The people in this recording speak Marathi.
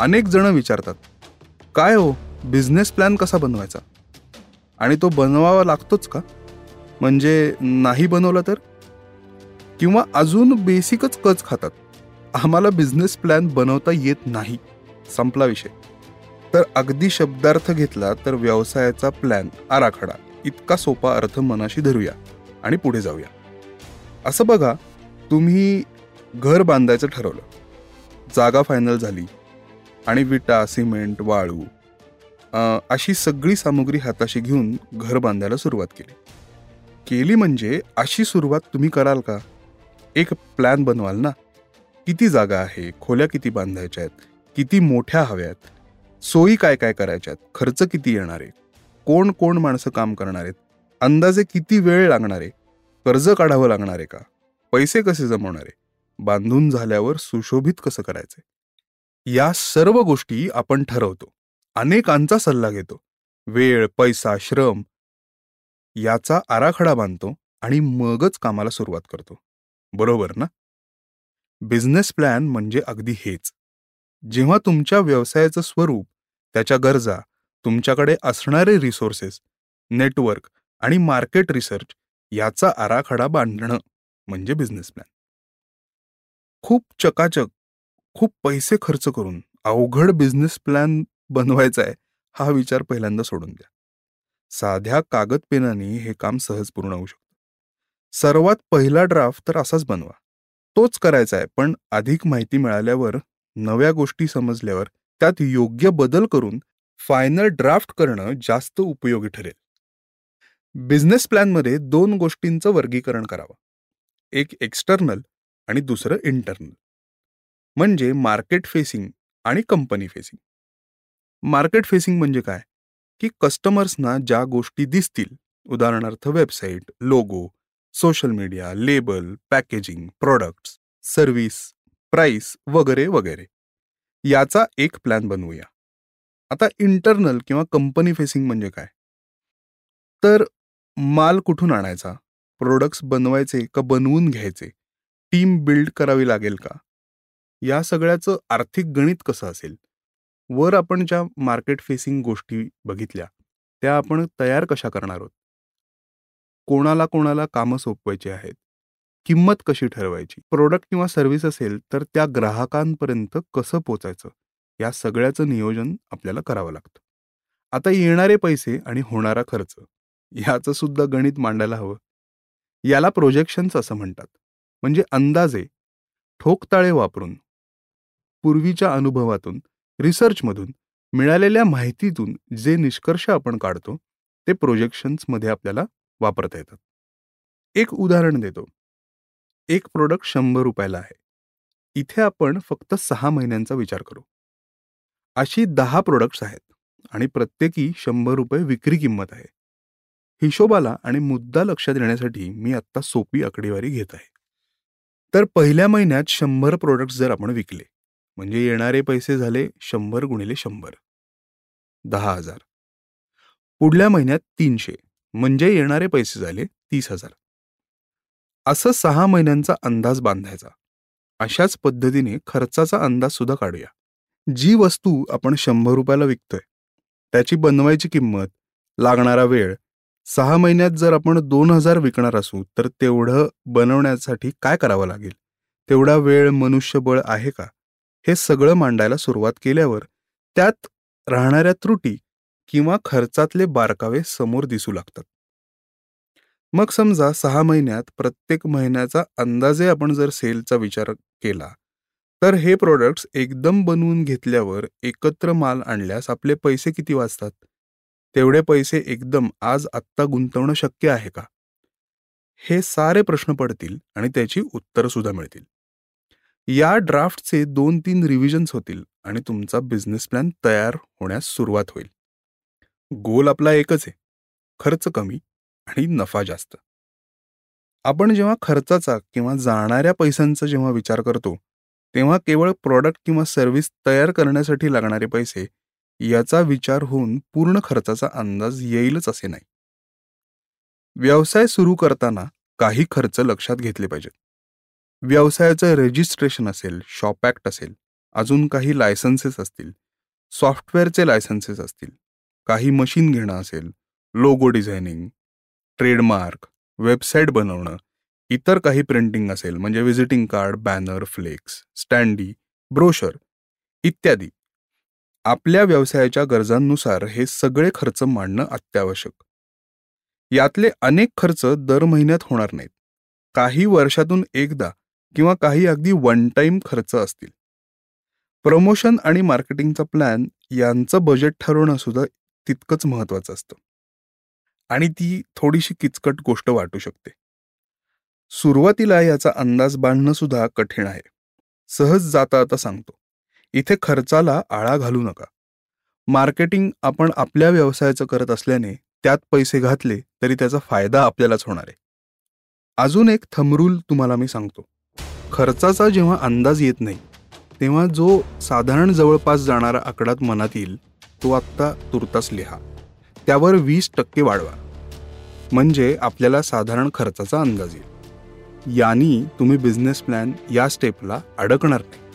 अनेक जण विचारतात काय हो बिझनेस प्लॅन कसा बनवायचा? आणि तो बनवावा लागतोच का? म्हणजे नाही बनवला तर? किंवा अजून बेसिकच कच खातात. आम्हाला बिझनेस प्लॅन बनवता येत नाही. संपला विषय. तर अगदी शब्दार्थ घेतला तर व्यवसायाचा प्लॅन आराखडा. इतका सोपा अर्थ मनाशी धरूया आणि पुढे जाऊया. असं बघा तुम्ही घर बांधायचं ठरवलं. जागा फायनल झाली. आणि विटा सिमेंट वाळू अशी सगळी सामुग्री हाताशी घेऊन घर बांधायला सुरुवात केली. केली म्हणजे अशी सुरुवात तुम्ही कराल का? एक प्लॅन बनवाल ना? किती जागा आहे? खोल्या किती बांधायच्या आहेत? किती मोठ्या हव्यात? सोयी काय काय करायच्यात खर्च किती येणार आहे? कोण कोण माणसं काम करणार आहेत? अंदाजे किती वेळ लागणार आहे? कर्ज काढावं लागणार आहे का? पैसे कसे जमवणार आहे? बांधून झाल्यावर सुशोभित कसं करायचंय? या सर्व गोष्टी आपण ठरवतो. अनेकांचा सल्ला घेतो. वेळ पैसा श्रम याचा आराखडा बांधतो आणि मगच कामाला सुरुवात करतो. बरोबर ना? बिझनेस प्लॅन म्हणजे अगदी हेच. जेव्हा तुमच्या व्यवसायाचं स्वरूप त्याच्या गरजा तुमच्याकडे असणारे रिसोर्सेस नेटवर्क आणि मार्केट रिसर्च याचा आराखडा बांधणं म्हणजे बिझनेस प्लॅन. खूप चकाचक खूप पैसे खर्च करून अवघड बिझनेस प्लॅन बनवायचा आहे हा विचार पहिल्यांदा सोडून द्या. साध्या कागद पेनाने हे काम सहज पूर्ण होऊ शकतं. सर्वात पहिला ड्राफ्ट तर असाच बनवा. तोच करायचा आहे पण अधिक माहिती मिळाल्यावर नव्या गोष्टी समजल्यावर त्यात योग्य बदल करून फायनल ड्राफ्ट करणं जास्त उपयोगी ठरेल. बिझनेस प्लॅनमध्ये दोन गोष्टींचं वर्गीकरण करावं. एक एक्सटर्नल आणि दुसरं इंटरनल म्हणजे मार्केट फेसिंग आणि कंपनी फेसिंग मार्केट फेसिंग म्हणजे काय? की कस्टमर्सना ज्या गोष्टी दिसतील उदाहरणार्थ website logo social media label packaging products service price वगैरे वगैरे. याचा एक प्लॅन बनवूया. आता इंटरनल किंवा कंपनी फेसिंग म्हणजे काय? तर माल कुठून आणायचा? प्रोडक्ट्स बनवायचे का बनवून घ्यायचे? टीम बिल्ड करावी लागेल का? या सगळ्याचं आर्थिक गणित कसं असेल? वर आपण ज्या मार्केट फेसिंग गोष्टी बघितल्या त्या आपण तयार कशा करणार आहोत? कोणाला कोणाला कामं सोपवायची आहेत? किंमत कशी ठरवायची? प्रोडक्ट किंवा सर्व्हिस असेल तर त्या ग्राहकांपर्यंत कसं पोचायचं? या सगळ्याचं नियोजन आपल्याला करावं लागतं. आता येणारे पैसे आणि होणारा खर्च याचं सुद्धा गणित मांडायला हवं. याला प्रोजेक्शन्स असं म्हणतात. म्हणजे अंदाजे ठोकताळे वापरून पूर्वीच्या अनुभवातून रिसर्चमधून मिळालेल्या माहितीतून जे निष्कर्ष आपण काढतो ते प्रोजेक्शन्समध्ये आपल्याला वापरता येतात. एक उदाहरण देतो. एक प्रोडक्ट शंभर रुपयाला आहे. इथे आपण फक्त सहा महिन्यांचा विचार करू. अशी दहा प्रोडक्ट्स आहेत आणि प्रत्येकी शंभर रुपये विक्री किंमत आहे. हिशोबाला आणि मुद्दा लक्षात येण्यासाठी मी आत्ता सोपी आकडेवारी घेत आहे. तर पहिल्या महिन्यात शंभर प्रोडक्ट्स जर आपण विकले म्हणजे येणारे पैसे झाले शंभर गुणिले शंभर. दहा हजार. पुढल्या महिन्यात तीनशे. म्हणजे येणारे पैसे झाले तीस हजार. असं सहा महिन्यांचा अंदाज बांधायचा. अशाच पद्धतीने खर्चाचा अंदाज सुद्धा काढूया. जी वस्तू आपण शंभर रुपयाला विकतोय त्याची बनवायची किंमत लागणारा वेळ सहा महिन्यात जर आपण दोन हजार विकणार असू तर तेवढं बनवण्यासाठी काय करावं लागेल? तेवढा वेळ मनुष्यबळ आहे का? हे सगळं मांडायला सुरुवात केल्यावर त्यात राहणाऱ्या त्रुटी किंवा खर्चातले बारकावे समोर दिसू लागतात. मग समजा सहा महिन्यात प्रत्येक महिन्याचा अंदाजे आपण जर सेलचा विचार केला तर हे प्रोडक्ट्स एकदम बनवून घेतल्यावर एकत्र माल आणल्यास आपले पैसे किती वाचतात? तेवढे पैसे एकदम आज आत्ता गुंतवणं शक्य आहे का? हे सारे प्रश्न पडतील आणि त्याची उत्तरं सुद्धा मिळतील. या ड्राफ्टचे दोन तीन रिव्हिजन्स होतील आणि तुमचा बिझनेस प्लॅन तयार होण्यास सुरुवात होईल. गोल आपला एकच आहे खर्च कमी आणि नफा जास्त. आपण जेव्हा खर्चाचा किंवा जाणाऱ्या पैशांचा जेव्हा विचार करतो तेव्हा केवळ प्रॉडक्ट किंवा सर्व्हिस तयार करण्यासाठी लागणारे पैसे याचा विचार होऊन पूर्ण खर्चाचा अंदाज येईलच असे नाही. व्यवसाय सुरू करताना काही खर्च लक्षात घेतले पाहिजेत. व्यवसायाचं रजिस्ट्रेशन असेल शॉप ॲक्ट असेल अजून काही लायसन्सेस असतील सॉफ्टवेअरचे लायसन्सेस असतील काही मशीन घेणं असेल लोगो डिझायनिंग ट्रेडमार्क वेबसाईट बनवणं इतर काही प्रिंटिंग असेल म्हणजे visiting card banner flex standee brochure इत्यादी. आपल्या व्यवसायाच्या गरजांनुसार हे सगळे खर्च मांडणं अत्यावश्यक. यातले अनेक खर्च दर महिन्यात होणार नाहीत. काही वर्षातून एकदा किंवा काही अगदी वन टाईम खर्च असतील. प्रमोशन आणि मार्केटिंगचा प्लॅन यांचं बजेट ठरवणं सुद्धा तितकंच महत्त्वाचं असतं. आणि ती थोडीशी किचकट गोष्ट वाटू शकते. सुरुवातीला याचा अंदाज बांधणं सुद्धा कठीण आहे. सहज जाता आता सांगतो. इथे खर्चाला आळा घालू नका. मार्केटिंग आपण आपल्या व्यवसायाचं करत असल्याने त्यात पैसे घातले तरी त्याचा फायदा आपल्यालाच होणार आहे. अजून एक थमरूल तुम्हाला मी सांगतो. खर्चाचा जेव्हा अंदाज येत नाही तेव्हा जो साधारण जवळपास जाणारा आकडात मनात येईल तो आत्ता तुर्तास लिहा. त्यावर वीस टक्के वाढवा. म्हणजे आपल्याला साधारण खर्चाचा अंदाज येईल. यानी तुम्ही बिझनेस प्लॅन या स्टेपला अडकणार नाही.